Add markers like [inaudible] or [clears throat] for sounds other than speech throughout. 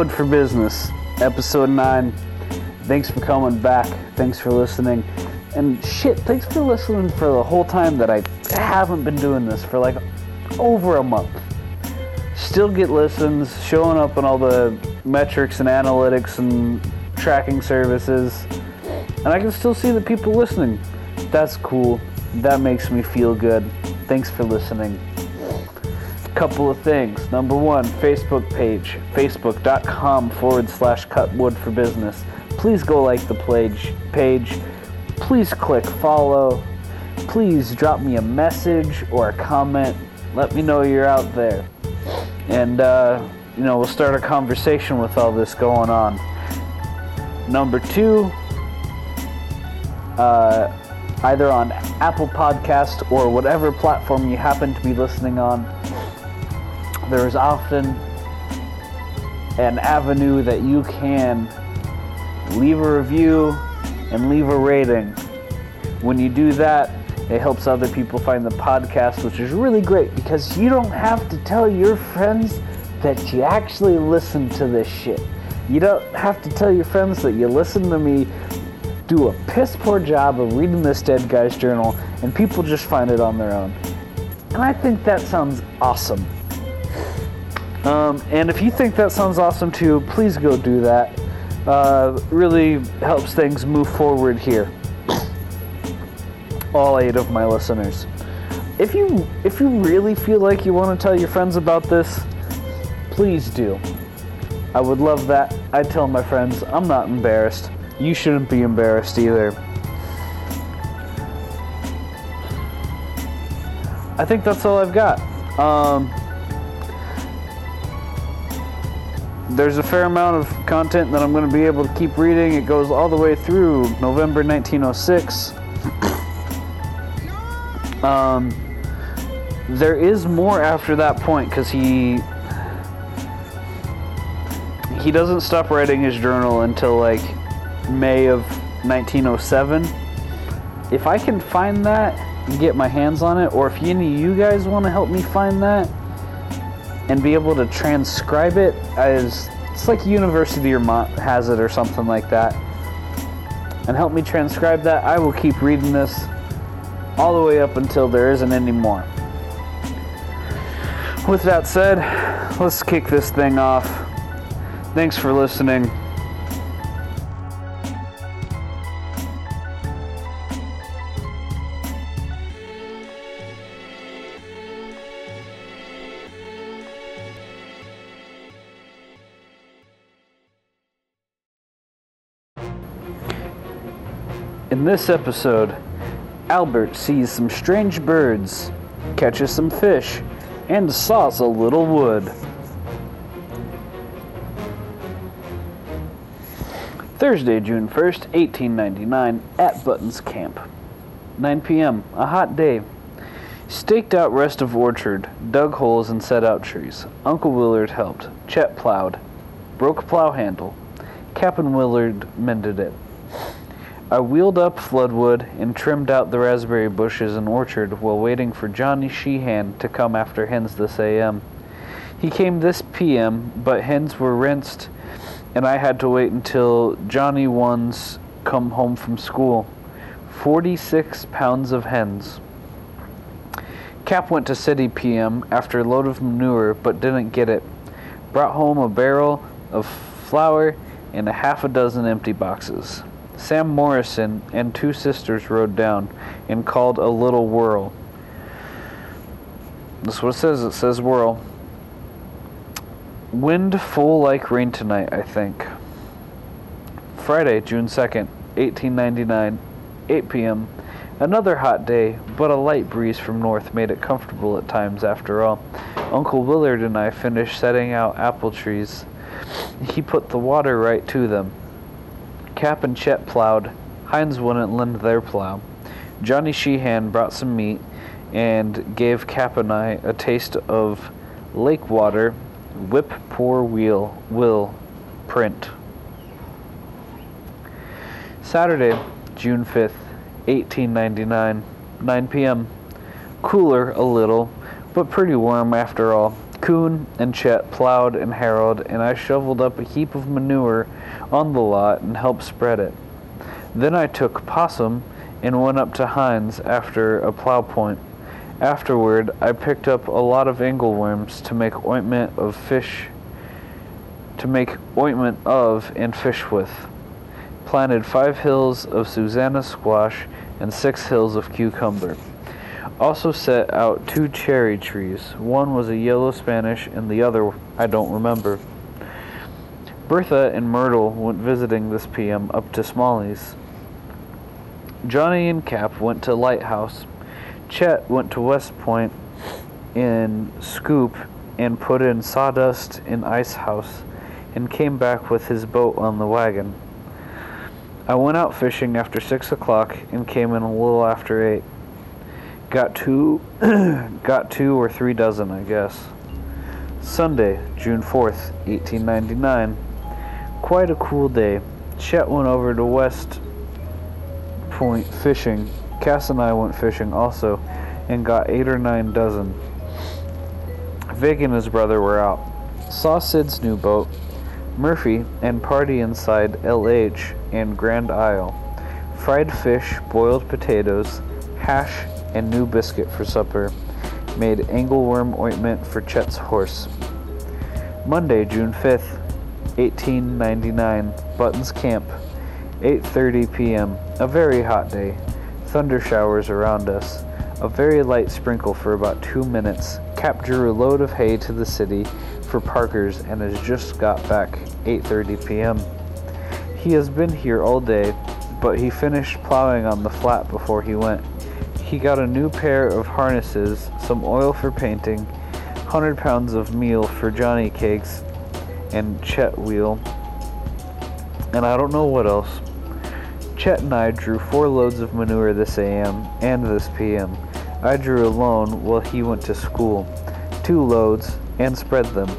Code for Business, episode 9. Thanks for coming back. Thanks for listening. And shit, thanks for listening for the whole time that I haven't been doing this for like over a month. Still get listens, showing up on all the metrics and analytics and tracking services. And I can still see the people listening. That's cool. That makes me feel good. Thanks for listening. Couple of things. Number one, Facebook page, facebook.com forward slash cutwood for business. Please go like the page. page. Please click follow. Please drop me a message or a comment. Let me know you're out there. And, uh, you know, we'll start a conversation with all this going on. Number two, uh, either on Apple Podcast or whatever platform you happen to be listening on, there is often an avenue that you can leave a review and leave a rating. When you do that, it helps other people find the podcast, which is really great because you don't have to tell your friends that you actually listen to this shit. You don't have to tell your friends that you listen to me do a piss poor job of reading this dead guy's journal and people just find it on their own. And I think that sounds awesome. Um, and if you think that sounds awesome too, please go do that. Uh, really helps things move forward here. [coughs] All eight of my listeners. If you if you really feel like you want to tell your friends about this, please do. I would love that. I tell my friends, I'm not embarrassed. You shouldn't be embarrassed either. I think that's all I've got. Um, there's a fair amount of content that I'm going to be able to keep reading. It goes all the way through November 1906. um, there is more after that point because he he doesn't stop writing his journal until like May of 1907. If I can find that and get my hands on it, or if any of you guys want to help me find that and be able to transcribe it as it's like University Vermont has it or something like that, and help me transcribe that, I will keep reading this all the way up until there isn't any more. With that said, let's kick this thing off. Thanks for listening. In this episode, Albert sees some strange birds, catches some fish, and saws a little wood. Thursday, June 1st, 1899, at Button's Camp. 9 p.m., a hot day. Staked out rest of orchard, dug holes and set out trees. Uncle Willard helped. Chet plowed. Broke plow handle. Captain Willard mended it. I wheeled up Floodwood and trimmed out the raspberry bushes and orchard while waiting for Johnny Sheehan to come after hens this a.m. He came this p.m., but hens were rinsed, and I had to wait until Johnny ones come home from school. Forty-six pounds of hens. Cap went to city p.m. after a load of manure, but didn't get it. Brought home a barrel of flour and a half a dozen empty boxes. Sam Morrison and two sisters rode down and called a little whirl. That's what it says. It says whirl. Wind full like rain tonight, I think. Friday, June 2nd, 1899, 8 p.m. Another hot day, but a light breeze from north made it comfortable at times after all. Uncle Willard and I finished setting out apple trees. He put the water right to them. Cap and Chet plowed. Hines wouldn't lend their plow. Johnny Sheehan brought some meat and gave Cap and I a taste of lake water, whip poor wheel, will, print. Saturday, June 5th, 1899, 9 p.m. Cooler a little, but pretty warm after all. Coon and Chet plowed and harrowed, and I shoveled up a heap of manure on the lot and helped spread it. Then I took Possum and went up to Hines after a plow point. Afterward, I picked up a lot of angleworms to make ointment of fish to make ointment of and fish with. Planted five hills of Susanna squash and six hills of cucumber. Also set out two cherry trees. One was a yellow Spanish and the other I don't remember. Bertha and Myrtle went visiting this PM up to Smalley's. Johnny and Cap went to Lighthouse. Chet went to West Point in Scoop and put in sawdust in Ice House and came back with his boat on the wagon. I went out fishing after six o'clock and came in a little after eight. Got two, [clears throat] got two or three dozen, I guess. Sunday, June 4th, 1899. Quite a cool day. Chet went over to West Point fishing. Cass and I went fishing also and got eight or nine dozen. Vic and his brother were out. Saw Sid's new boat, Murphy, and party inside LH and Grand Isle. Fried fish, boiled potatoes, hash, and new biscuit for supper. Made angleworm ointment for Chet's horse. Monday, June 5th, 1899, Buttons Camp, 8:30 p.m. A very hot day. Thunder showers around us. A very light sprinkle for about 2 minutes. Cap drew a load of hay to the city for Parker's and has just got back 8:30 p.m. He has been here all day, but he finished plowing on the flat before he went. He got a new pair of harnesses, some oil for painting, 100 pounds of meal for Johnny cakes, and Chet wheel. And I don't know what else. Chet and I drew four loads of manure this AM and this PM. I drew alone while he went to school. Two loads, and spread them.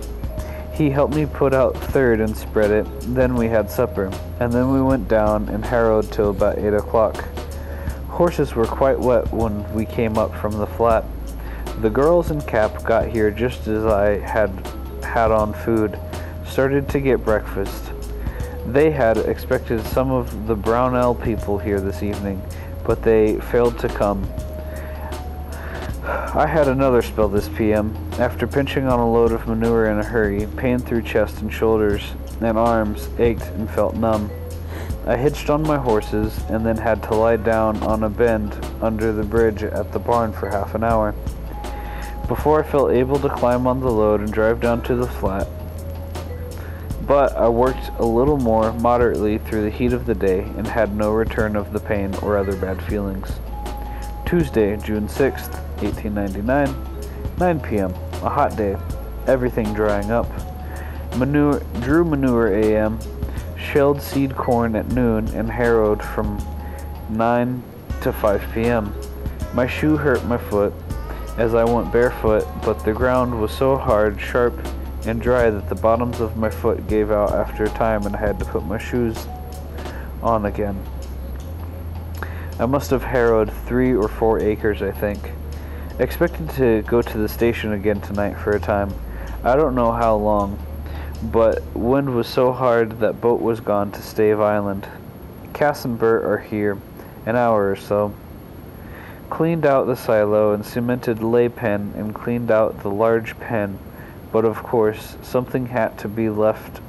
He helped me put out third and spread it. Then we had supper, and then we went down and harrowed till about eight o'clock. Horses were quite wet when we came up from the flat. The girls and Cap got here just as I had had on food, started to get breakfast. They had expected some of the Brownell people here this evening, but they failed to come. I had another spell this PM. After pinching on a load of manure in a hurry, pain through chest and shoulders and arms ached and felt numb. I hitched on my horses and then had to lie down on a bend under the bridge at the barn for half an hour. Before I felt able to climb on the load and drive down to the flat. But I worked a little more moderately through the heat of the day and had no return of the pain or other bad feelings. Tuesday, June 6th, 1899, 9 p.m. A hot day, everything drying up. Manure, drew manure AM, shelled seed corn at noon, and harrowed from 9 to 5 p.m. My shoe hurt my foot as I went barefoot, but the ground was so hard, sharp, and dry that the bottoms of my foot gave out after a time and I had to put my shoes on again. I must have harrowed three or four acres, I think. Expected to go to the station again tonight for a time. I don't know how long, but wind was so hard that boat was gone to Stave Island. Cass and Bert are here, an hour or so. Cleaned out the silo and cemented lay pen and cleaned out the large pen, but of course something had to be left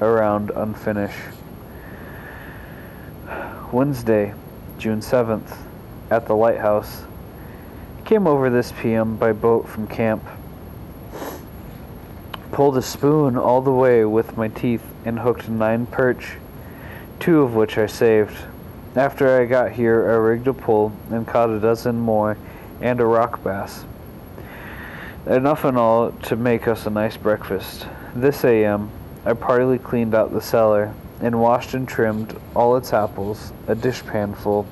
around unfinished. Wednesday, June 7th, at the lighthouse. Came over this PM by boat from camp. Pulled a spoon all the way with my teeth and hooked nine perch, two of which I saved. After I got here, I rigged a pole and caught a dozen more and a rock bass. Enough in all to make us a nice breakfast. This AM, I partly cleaned out the cellar and washed and trimmed all its apples, a dishpan full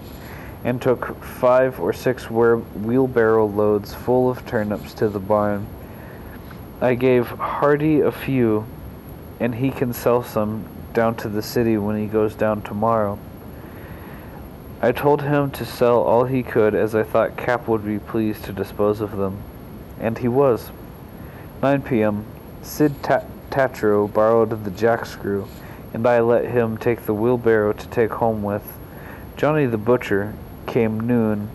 and took five or six wheelbarrow loads full of turnips to the barn. I gave Hardy a few, and he can sell some down to the city when he goes down tomorrow. I told him to sell all he could, as I thought Cap would be pleased to dispose of them. and he was. 9 p.m. Sid Ta- Tatro borrowed the jack screw, and I let him take the wheelbarrow to take home with. Johnny the butcher came noon,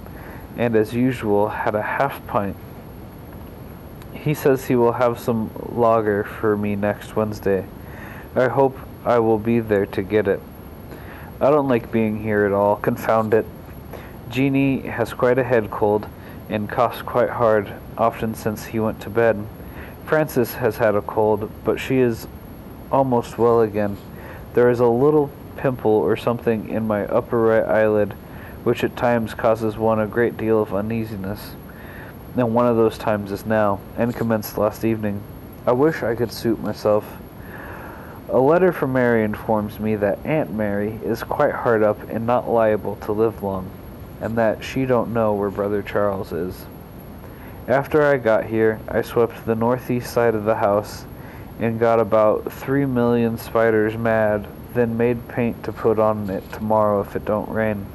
and as usual had a half pint. He says he will have some lager for me next Wednesday. I hope I will be there to get it. I don't like being here at all, confound it. Jeanie has quite a head cold and coughs quite hard, often since he went to bed. Frances has had a cold, but she is almost well again. There is a little pimple or something in my upper right eyelid, which at times causes one a great deal of uneasiness. And one of those times is now, and commenced last evening. I wish I could suit myself. A letter from Mary informs me that Aunt Mary is quite hard up and not liable to live long, and that she don't know where Brother Charles is. After I got here, I swept the northeast side of the house and got about three million spiders mad, then made paint to put on it tomorrow if it don't rain.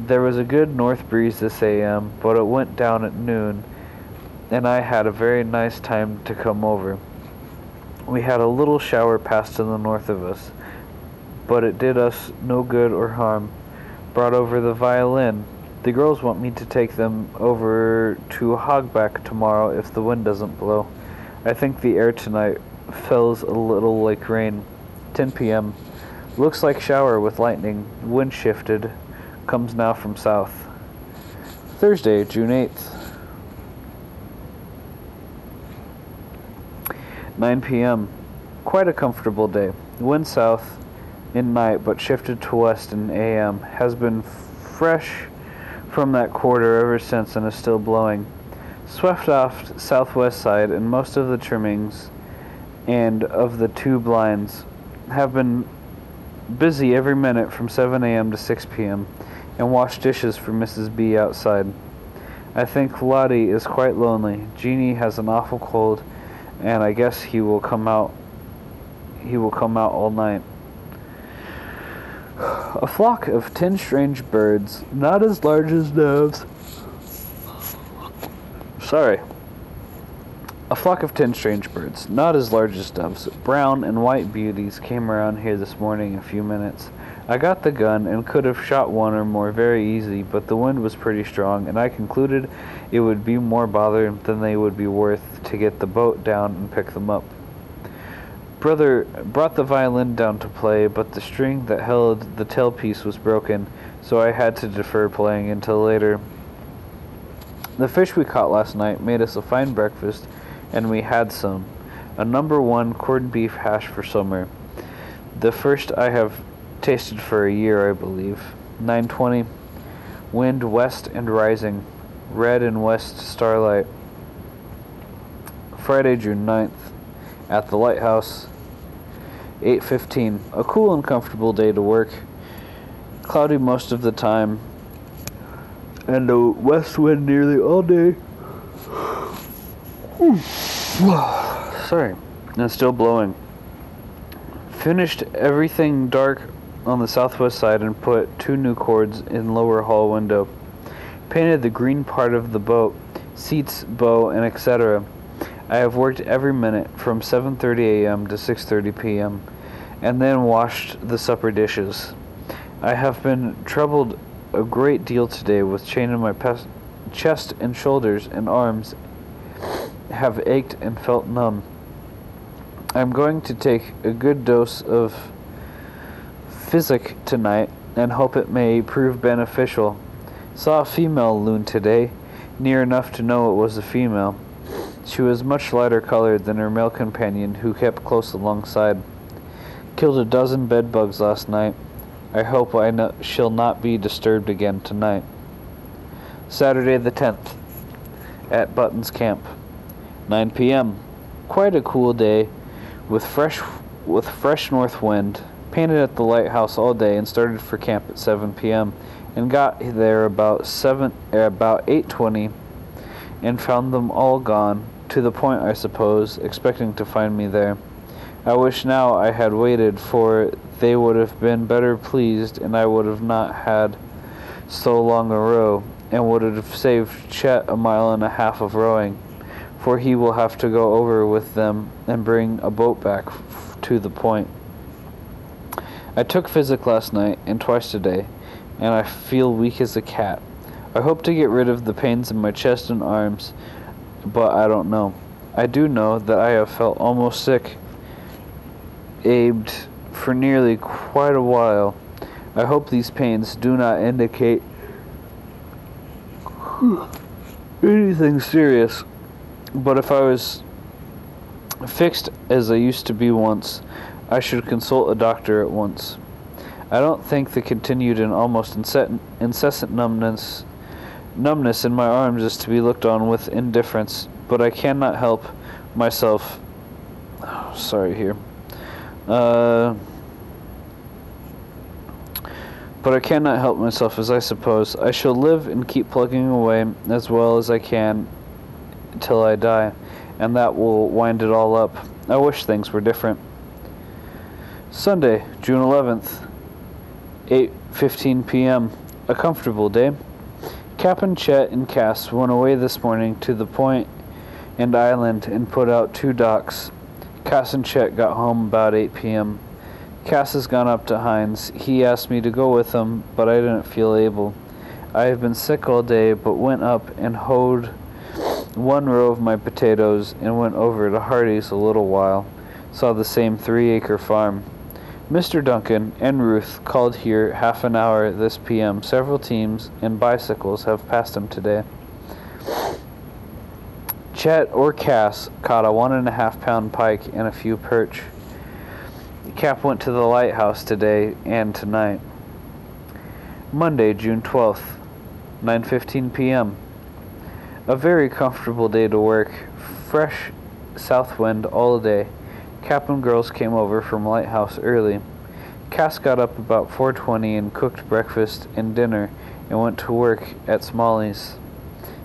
There was a good north breeze this a.m., but it went down at noon, and I had a very nice time to come over. We had a little shower pass to the north of us, but it did us no good or harm. Brought over the violin. The girls want me to take them over to Hogback tomorrow if the wind doesn't blow. I think the air tonight feels a little like rain. 10 p.m. Looks like shower with lightning. Wind shifted. Comes now from south. Thursday, June 8th. 9 p.m. Quite a comfortable day. Wind south in night, but shifted to west in a.m. Has been fresh from that quarter ever since and is still blowing. Swept off southwest side, and most of the trimmings and of the two blinds have been busy every minute from 7 a.m. to 6 p.m. and wash dishes for Mrs. B outside. I think Lottie is quite lonely. Jeanie has an awful cold and I guess he will come out he will come out all night. A flock of ten strange birds, not as large as doves. Sorry. A flock of ten strange birds, not as large as doves, brown and white beauties, came around here this morning a few minutes. I got the gun and could have shot one or more very easy, but the wind was pretty strong, and I concluded it would be more bother than they would be worth to get the boat down and pick them up. Brother brought the violin down to play, but the string that held the tailpiece was broken, so I had to defer playing until later. The fish we caught last night made us a fine breakfast, and we had some. A number one corned beef hash for summer. The first I have tasted for a year, I believe. 920. Wind west and rising. Red and west starlight. Friday, June 9th. At the lighthouse. 8:15. A cool and comfortable day to work. Cloudy most of the time. And a west wind nearly all day. [sighs] Sorry. And still blowing. Finished everything dark on the southwest side and put two new cords in lower hall window. Painted the green part of the boat, seats, bow, and etc. I have worked every minute from 7:30 a.m. to 6:30 p.m. and then washed the supper dishes. I have been troubled a great deal today with chain in my pe- chest and shoulders and arms have ached and felt numb. I'm going to take a good dose of physic tonight and hope it may prove beneficial. Saw a female loon today, near enough to know it was a female. She was much lighter colored than her male companion, who kept close alongside. Killed a dozen bed bugs last night. I hope I no- shall not be disturbed again tonight. Saturday the 10th, at Button's Camp, 9 p.m. Quite a cool day, with fresh with fresh north wind painted at the lighthouse all day and started for camp at 7 p.m. and got there about 7 er, about 8:20 and found them all gone to the point I suppose expecting to find me there. I wish now I had waited for they would have been better pleased and I would have not had so long a row and would have saved Chet a mile and a half of rowing. for he will have to go over with them and bring a boat back f- to the point. I took physic last night and twice today, and I feel weak as a cat. I hope to get rid of the pains in my chest and arms, but I don't know. I do know that I have felt almost sick, abed for nearly quite a while. I hope these pains do not indicate anything serious, but if I was fixed as I used to be once, I should consult a doctor at once. I don't think the continued and almost incessant numbness numbness in my arms is to be looked on with indifference, but I cannot help myself. Oh, sorry here. Uh, but I cannot help myself, as I suppose. I shall live and keep plugging away as well as I can till I die, and that will wind it all up. I wish things were different. Sunday, June 11th, 8:15 p.m. A comfortable day. Captain Chet and Cass went away this morning to the point and island and put out two docks. Cass and Chet got home about 8 p.m. Cass has gone up to Hines. He asked me to go with him, but I didn't feel able. I have been sick all day, but went up and hoed one row of my potatoes and went over to Hardy's a little while. Saw the same three acre farm. Mr. Duncan and Ruth called here half an hour this p.m. Several teams and bicycles have passed him today. Chet or Cass caught a one and a half pound pike and a few perch. Cap went to the lighthouse today and tonight. Monday, June 12th, 9:15 p.m. A very comfortable day to work. Fresh south wind all day. Cap and girls came over from Lighthouse early. Cass got up about 4:20 and cooked breakfast and dinner and went to work at Smalley's.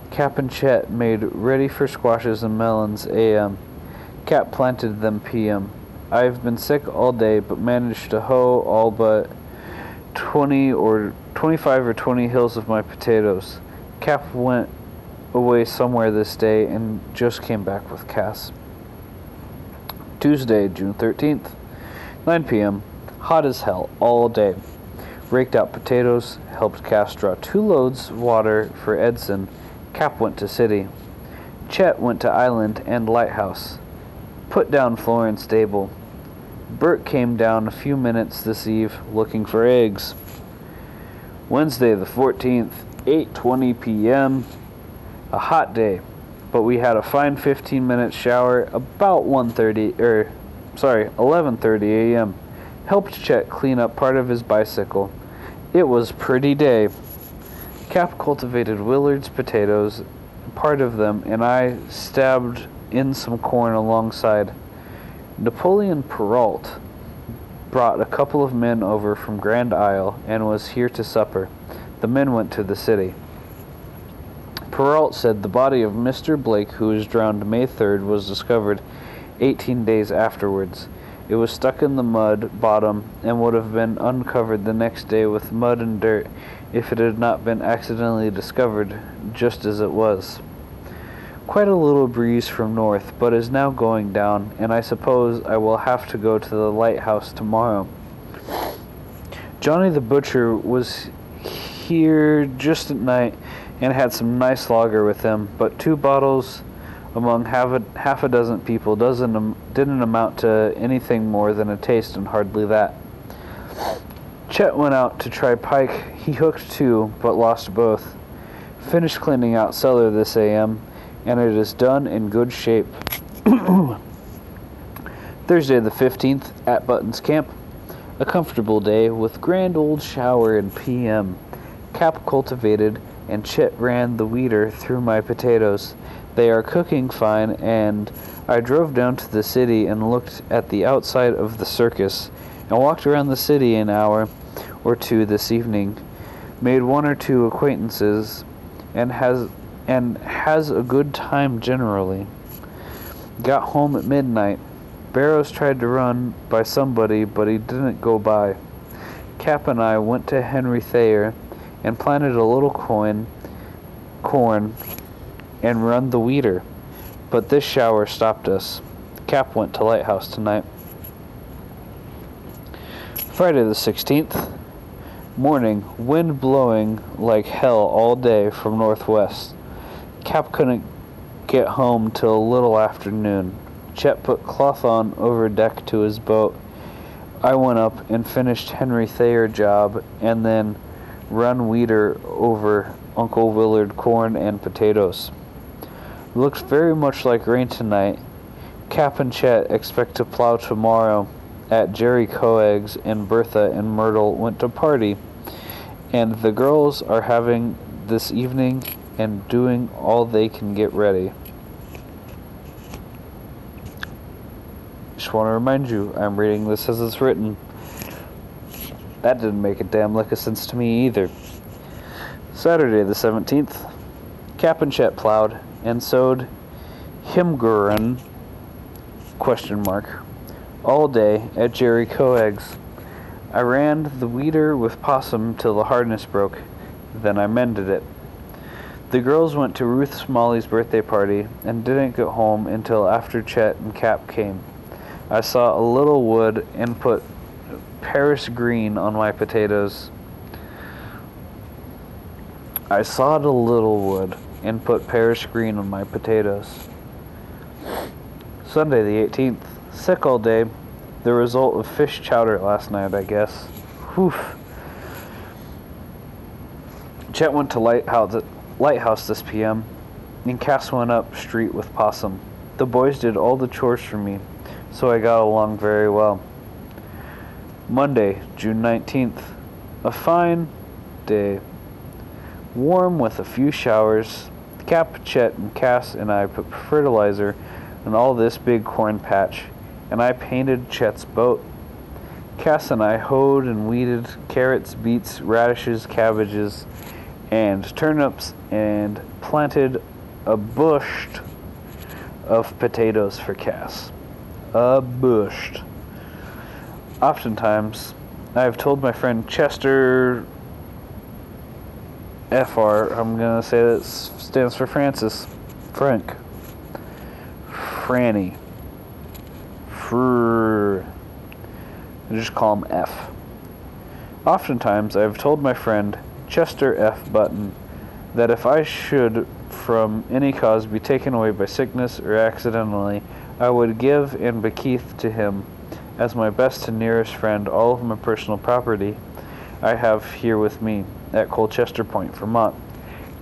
Cap and Chet made ready for squashes and melons a.m. Cap planted them p.m. I have been sick all day but managed to hoe all but 20 or 25 or 20 hills of my potatoes. Cap went away somewhere this day and just came back with Cass. Tuesday, June 13th, 9 p.m. Hot as hell all day. Raked out potatoes, helped Cass draw two loads water for Edson. Cap went to city. Chet went to island and lighthouse. Put down floor and stable. Bert came down a few minutes this eve looking for eggs. Wednesday the 14th, 8:20 p.m. A hot day but we had a fine 15 minute shower about 1:30 or er, sorry 11:30 a.m. Helped Chet clean up part of his bicycle. It was pretty day. Cap cultivated Willard's potatoes, part of them, and I stabbed in some corn alongside. Napoleon Perrault brought a couple of men over from Grand Isle and was here to supper. The men went to the city. Perrault said the body of Mr. Blake, who was drowned May 3rd, was discovered 18 days afterwards. It was stuck in the mud bottom and would have been uncovered the next day with mud and dirt if it had not been accidentally discovered just as it was. Quite a little breeze from north, but is now going down, and I suppose I will have to go to the lighthouse tomorrow. Johnny the Butcher was here just at night and had some nice lager with them, but two bottles among half a, half a dozen people doesn't didn't amount to anything more than a taste and hardly that. Chet went out to try pike. He hooked two, but lost both. Finished cleaning out cellar this AM, and it is done in good shape. [coughs] Thursday the 15th at Buttons Camp. A comfortable day with grand old shower and PM. Cap cultivated and Chet ran the weeder through my potatoes. They are cooking fine, and I drove down to the city and looked at the outside of the circus, and walked around the city an hour or two this evening. Made one or two acquaintances, and has and has a good time generally. Got home at midnight. Barrows tried to run by somebody, but he didn't go by. Cap and I went to Henry Thayer and planted a little coin, corn and run the weeder. but this shower stopped us. Cap went to Lighthouse tonight. Friday the 16th. Morning, wind blowing like hell all day from northwest. Cap couldn't get home till a little after noon. Chet put cloth on over deck to his boat. I went up and finished Henry Thayer job and then run weeder over Uncle Willard corn and potatoes. Looks very much like rain tonight. Cap and Chet expect to plow tomorrow at Jerry Coeg's and Bertha and Myrtle went to party. And the girls are having this evening and doing all they can get ready. Just want to remind you, I'm reading this as it's written. That didn't make a damn lick of sense to me either. Saturday the 17th, Cap and Chet plowed and sowed Himgurin question mark all day at Jerry Coeg's. I ran the weeder with possum till the harness broke, then I mended it. The girls went to Ruth Smalley's birthday party and didn't get home until after Chet and Cap came. I saw a little wood and put Paris green on my potatoes. I sawed a little wood and put Paris green on my potatoes. Sunday the 18th. Sick all day. The result of fish chowder last night, I guess. Whew. Chet went to Lighthouse, Lighthouse this PM, and Cass went up street with Possum. The boys did all the chores for me, so I got along very well. Monday, June 19th. A fine day. Warm with a few showers. Cap, Chet, and Cass and I put fertilizer on all this big corn patch, and I painted Chet's boat. Cass and I hoed and weeded carrots, beets, radishes, cabbages, and turnips, and planted a bush of potatoes for Cass. A bush. Oftentimes, I have told my friend Chester FR, I'm going to say that stands for Francis, Frank, Franny, Fr. I just call him F. Oftentimes, I have told my friend Chester F. Button that if I should from any cause be taken away by sickness or accidentally, I would give and bequeath to him, as my best and nearest friend, all of my personal property I have here with me at Colchester Point, Vermont,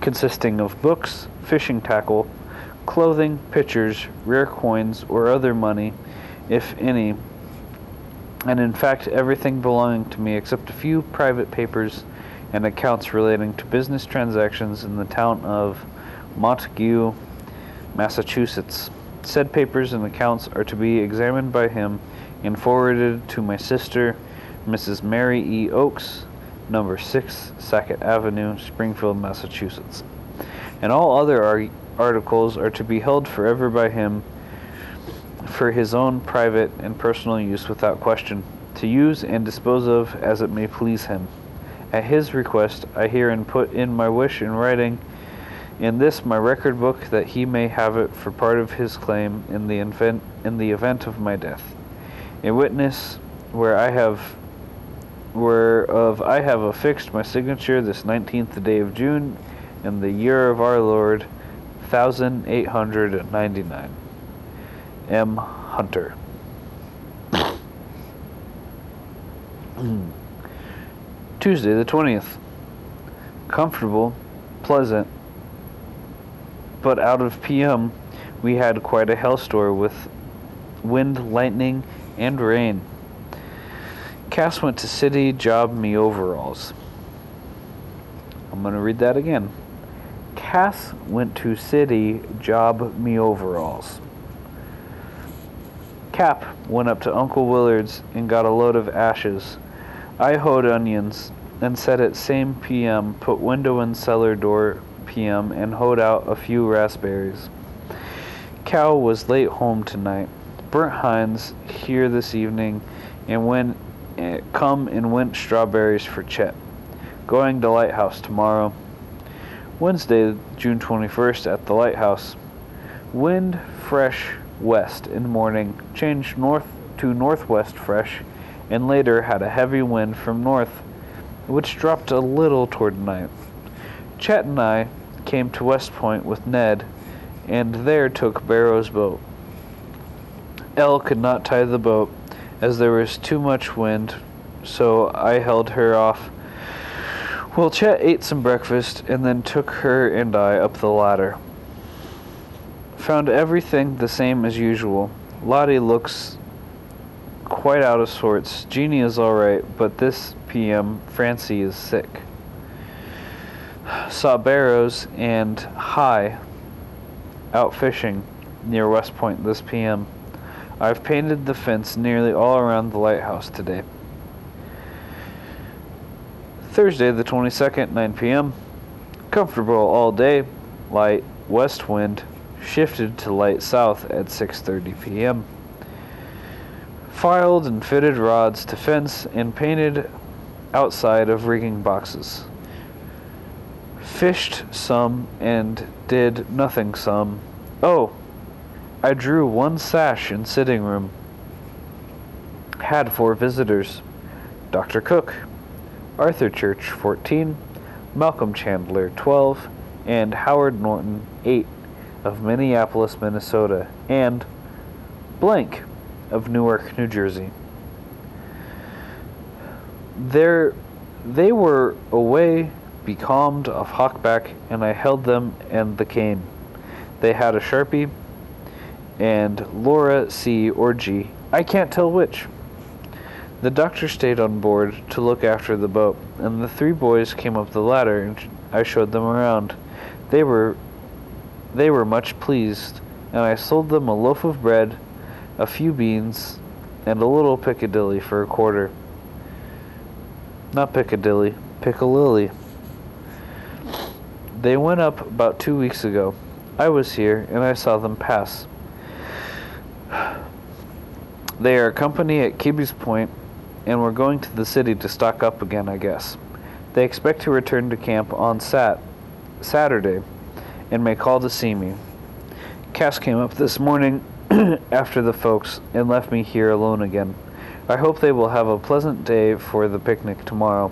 consisting of books, fishing tackle, clothing, pictures, rare coins, or other money, if any, and in fact everything belonging to me except a few private papers and accounts relating to business transactions in the town of Montague, Massachusetts. Said papers and accounts are to be examined by him and forwarded to my sister, Mrs. Mary E. Oakes, number 6 Sackett Avenue, Springfield, Massachusetts. And all other ar- articles are to be held forever by him for his own private and personal use without question, to use and dispose of as it may please him. At his request, I herein put in my wish in writing in this my record book that he may have it for part of his claim in the event in the event of my death. A witness where I have whereof I have affixed my signature this nineteenth day of June, in the year of our Lord, thousand eight hundred and ninety nine. M. Hunter. Tuesday the twentieth. Comfortable, pleasant, but out of PM we had quite a hailstorm with wind, lightning, and rain. Cass went to city, job me overalls. I'm going to read that again. Cass went to city, job me overalls. Cap went up to Uncle Willard's and got a load of ashes. I hoed onions and said at same PM put window and cellar door PM and hoed out a few raspberries. Cow was late home tonight. Burnt Hines here this evening and when eh, come and went strawberries for Chet. Going to Lighthouse tomorrow. Wednesday, June 21st at the Lighthouse. Wind fresh west in morning, changed north to northwest fresh, and later had a heavy wind from north, which dropped a little toward night. Chet and I came to West Point with Ned, and there took Barrow's boat. Elle could not tie the boat, as there was too much wind, so I held her off. Well, Chet ate some breakfast and then took her and I up the ladder. Found everything the same as usual. Lottie looks quite out of sorts. Jeannie is alright, but this PM, Francie is sick. Saw Barrows and High out fishing near West Point this PM. I've painted the fence nearly all around the lighthouse today. Thursday, the 22nd, 9 p.m. Comfortable all day. Light west wind shifted to light south at 6:30 p.m. Filed and fitted rods to fence and painted outside of rigging boxes. Fished some and did nothing some. Oh, I drew one sash in sitting room. Had four visitors. Dr. Cook, Arthur Church 14, Malcolm Chandler 12, and Howard Norton 8 of Minneapolis, Minnesota, and blank of Newark, New Jersey. There, they were away, becalmed of Hawkback, and I held them and the cane. They had a sharpie, and Laura C. or G. I can't tell which. The doctor stayed on board to look after the boat, and the three boys came up the ladder, and I showed them around. They were they were much pleased, and I sold them a loaf of bread, a few beans, and a little Piccadilly for a quarter. Not Piccadilly, Piccalilli. They went up about two weeks ago. I was here, and I saw them pass. They are company at Kibby's Point, and we're going to the city to stock up again, I guess. They expect to return to camp on Sat Saturday, and may call to see me. Cass came up this morning [clears throat] after the folks and left me here alone again. I hope they will have a pleasant day for the picnic tomorrow.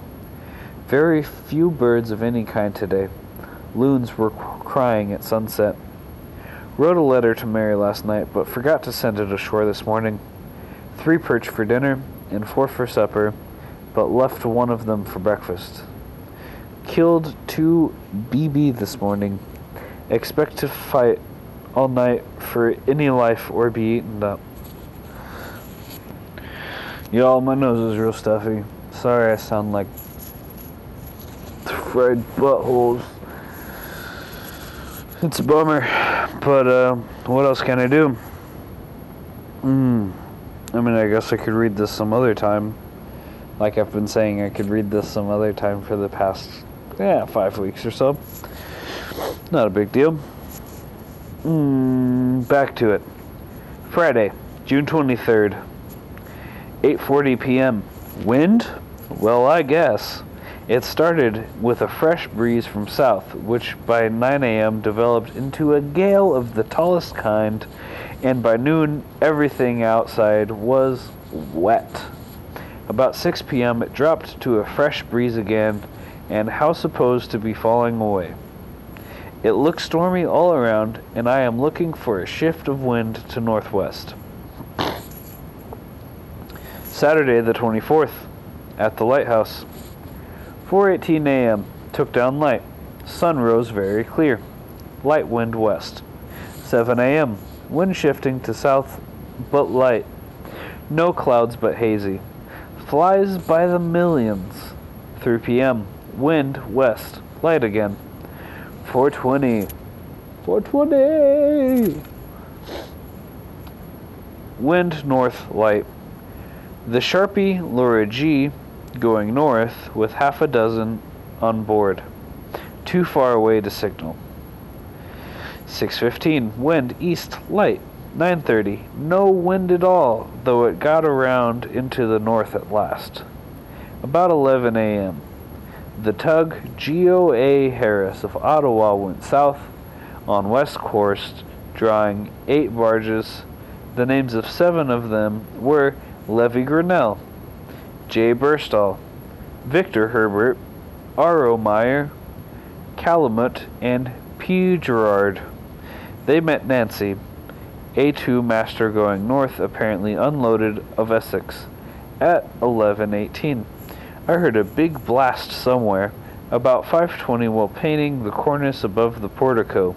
Very few birds of any kind today. Loons were crying at sunset. Wrote a letter to Mary last night, but forgot to send it ashore this morning. Three perch for dinner and four for supper, but left one of them for breakfast. Killed two BB this morning. Expect to fight all night for any life or be eaten up. Y'all, my nose is real stuffy. Sorry I sound like fried buttholes. It's a bummer, but uh, what else can I do? Hmm. I mean, I guess I could read this some other time. Like I've been saying, I could read this some other time for the past, yeah, five weeks or so. Not a big deal. Mm, back to it. Friday, June 23rd, 8:40 p.m. Wind? Well, I guess. It started with a fresh breeze from south, which by 9 a.m. developed into a gale of the tallest kind, and by noon everything outside was wet. About 6 p.m. it dropped to a fresh breeze again, and how supposed to be falling away. It looks stormy all around, and I am looking for a shift of wind to northwest. Saturday, the 24th, at the lighthouse. 4:18 a.m. Took down light. Sun rose very clear. Light wind west. 7 a.m. Wind shifting to south, but light. No clouds but hazy. Flies by the millions. 3 p.m. Wind west. Light again. 420. 420. Wind north light. The Sharpie Laura G going north with half a dozen on board. Too far away to signal. 6:15 wind east light. 9:30 no wind at all, though it got around into the north at last. About 11 a.m. The tug Geo A. Harris of Ottawa went south on west course drawing eight barges. The names of seven of them were Levy Grinnell, J. Burstall, Victor Herbert, R.O. Meyer, Calumet, and P. Gerard. They met Nancy, A2 master going north, apparently unloaded of Essex, at 11:18. I heard a big blast somewhere, about 5:20 while painting the cornice above the portico.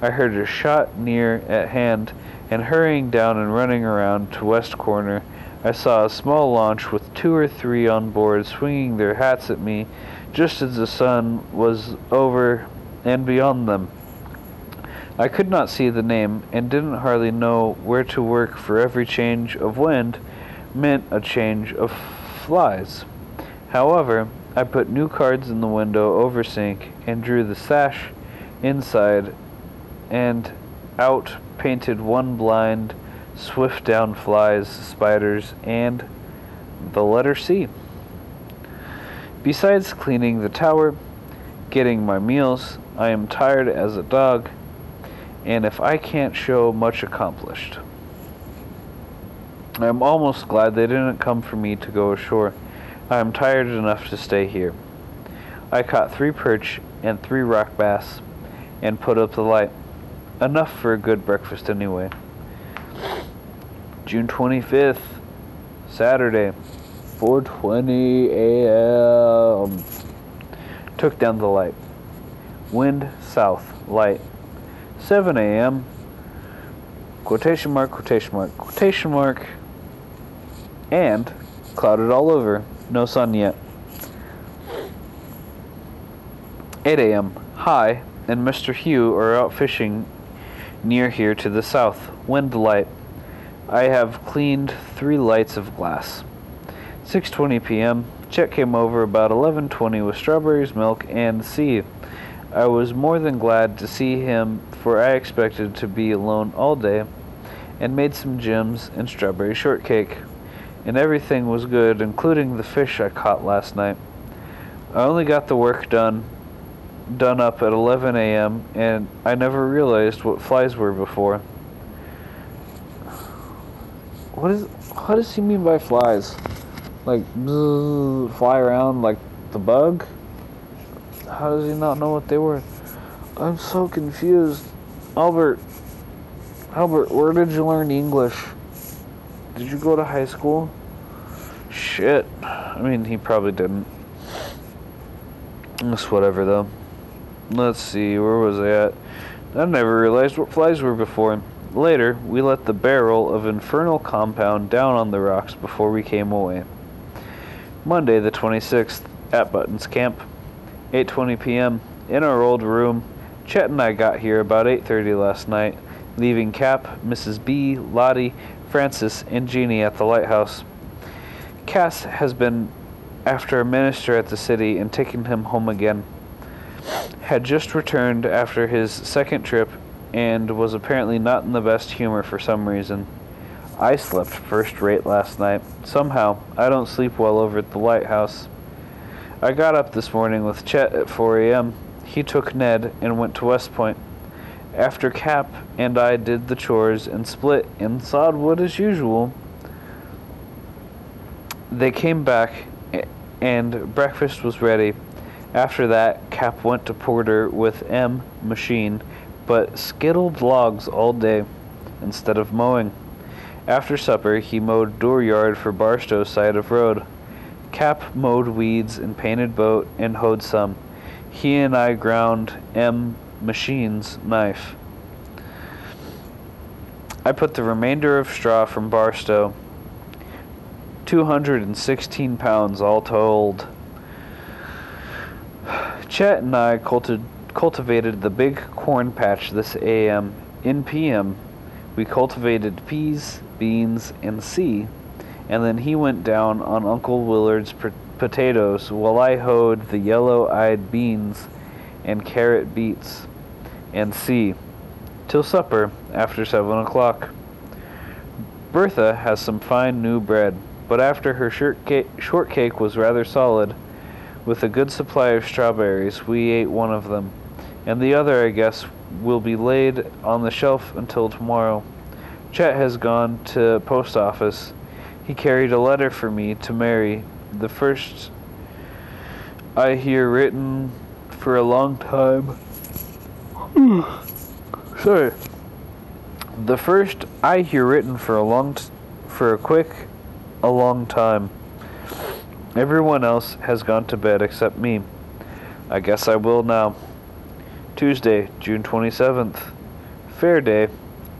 I heard a shot near at hand, and hurrying down and running around to West Corner, I saw a small launch with two or three on board swinging their hats at me just as the sun was over and beyond them. I could not see the name, and didn't hardly know where to work, for every change of wind meant a change of flies. However, I put new cards in the window over sink and drew the sash inside and out painted one blind, swift down flies, spiders, and the letter C. Besides cleaning the tower, getting my meals, I am tired as a dog, and if I can't show much accomplished. I am almost glad they didn't come for me to go ashore. I am tired enough to stay here. I caught three perch and three rock bass and put up the light. Enough for a good breakfast anyway. June 25th, Saturday. 4:20 a.m. Took down the light. Wind south, light. 7 a.m. Quotation mark, quotation mark, quotation mark, and clouded all over. No sun yet. 8 a.m. High and Mr. Hugh are out fishing near here to the south. Wind light. I have cleaned three lights of glass. 6:20 p.m. Chet came over about 11:20 with strawberries, milk, and C. I was more than glad to see him, for I expected to be alone all day, and made some gems and strawberry shortcake. And everything was good, including the fish I caught last night. I only got the work done done up at 11 a.m. and I never realized what flies were before. What is what does he mean by flies? like bzz, fly around like the bug? How does he not know what they were? I'm so confused. Albert, Albert, where did you learn English? Did you go to high school? Shit. I mean, he probably didn't. It's whatever, though. Let's see, where was I at? I never realized what flies were before. Later, we let the barrel of infernal compound down on the rocks before we came away. Monday the 26th at Buttons Camp, 8:20 p.m. in our old room. Chet and I got here about 8:30 last night, leaving Cap, Mrs. B, Lottie, Francis, and Jeannie at the lighthouse. Cass has been after a minister at the city and taken him home again. Had just returned after his second trip and was apparently not in the best humor for some reason. I slept first rate last night. Somehow, I don't sleep well over at the lighthouse. I got up this morning with Chet at 4 a.m. He took Ned and went to West Point. After Cap and I did the chores and split in wood as usual, they came back and breakfast was ready. After that, Cap went to Porter with M machine, but skittled logs all day instead of mowing. After supper, he mowed dooryard for Barstow's side of road. Cap mowed weeds and painted boat and hoed some. He and I ground M. Machine's knife. I put the remainder of straw from Barstow, 216 pounds all told. Chet and I culti- cultivated the big corn patch this AM. In PM, we cultivated peas, beans, and C, and then he went down on Uncle Willard's potatoes while I hoed the yellow eyed beans and carrot beets and C till supper after seven o'clock. Bertha has some fine new bread, but after her shortcake was rather solid, with a good supply of strawberries, we ate one of them. And the other, I guess, will be laid on the shelf until tomorrow. Chet has gone to post office. He carried a letter for me to Mary, the first I hear written for a long time. [sighs] Sorry. The first I hear written for a long, t- for a quick, a long time. Everyone else has gone to bed except me. I guess I will now. Tuesday, June 27th. Fair day.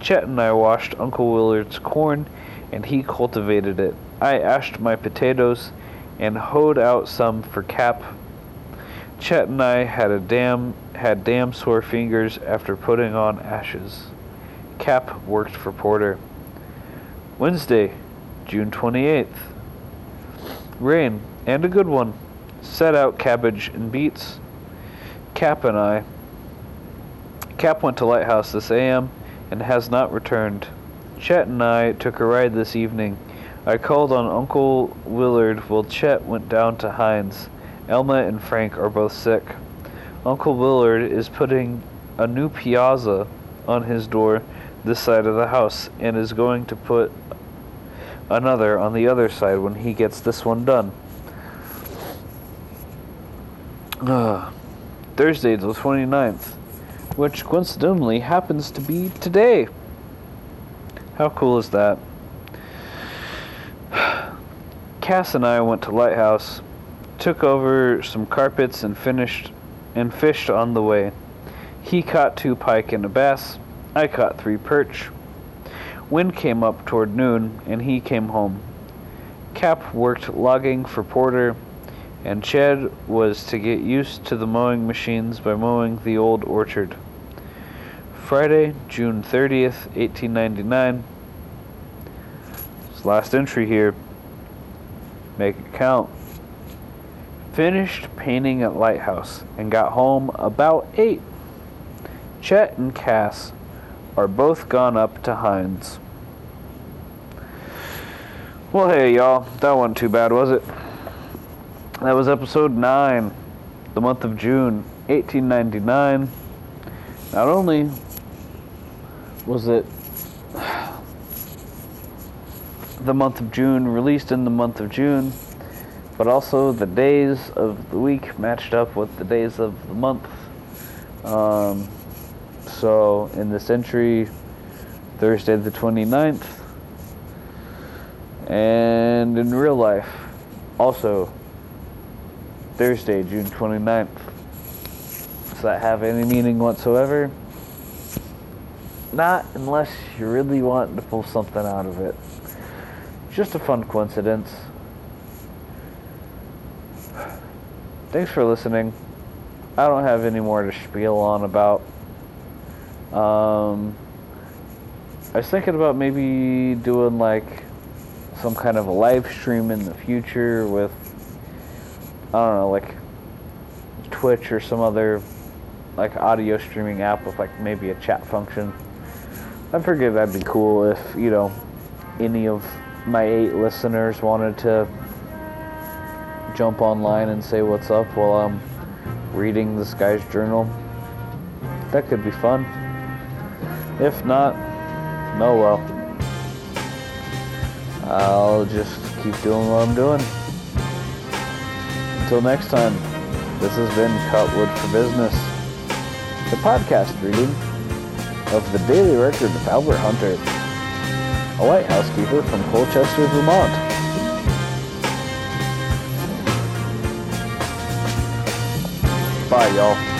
Chet and I washed Uncle Willard's corn and he cultivated it. I ashed my potatoes and hoed out some for Cap. Chet and I had a damn had damn sore fingers after putting on ashes. Cap worked for Porter. Wednesday, June 28th. Rain, and a good one. Set out cabbage and beets. Cap and I. Cap went to Lighthouse this AM and has not returned. Chet and I took a ride this evening. I called on Uncle Willard while Chet went down to Hines. Elma and Frank are both sick. Uncle Willard is putting a new piazza on his door this side of the house and is going to put another on the other side when he gets this one done. Uh, [sighs] Thursday, the 29th, which coincidentally happens to be today. How cool is that? [sighs] Cass and I went to Lighthouse, took over some carpets and finished and fished on the way. He caught two pike and a bass. I caught three perch. Wind came up toward noon, and he came home. Cap worked logging for Porter, and Chad was to get used to the mowing machines by mowing the old orchard. Friday, June 30th, 1899. This last entry here. Make it count. Finished painting at Lighthouse and got home about 8. Chet and Cass are both gone up to Hines. Well, hey, y'all. That wasn't too bad, was it? That was episode 9, the month of June, 1899. Not only was it the month of June, released in the month of June, but also the days of the week matched up with the days of the month. Um, so in this entry, Thursday the 29th, and in real life, also Thursday, June 29th. Does that have any meaning whatsoever? Not unless you really want to pull something out of it. Just a fun coincidence. Thanks for listening. I don't have any more to spiel on about. Um, I was thinking about maybe doing like some kind of a live stream in the future with, I don't know, like Twitch or some other like audio streaming app with like maybe a chat function. I figured that'd be cool if, you know, any of my eight listeners wanted to jump online and say what's up while I'm reading this guy's journal. That could be fun. If not, no well. I'll just keep doing what I'm doing. Until next time, this has been Cutwood for Business, the podcast reading of the Daily Record of Albert Hunter, a white housekeeper from Colchester, Vermont. Bye, y'all.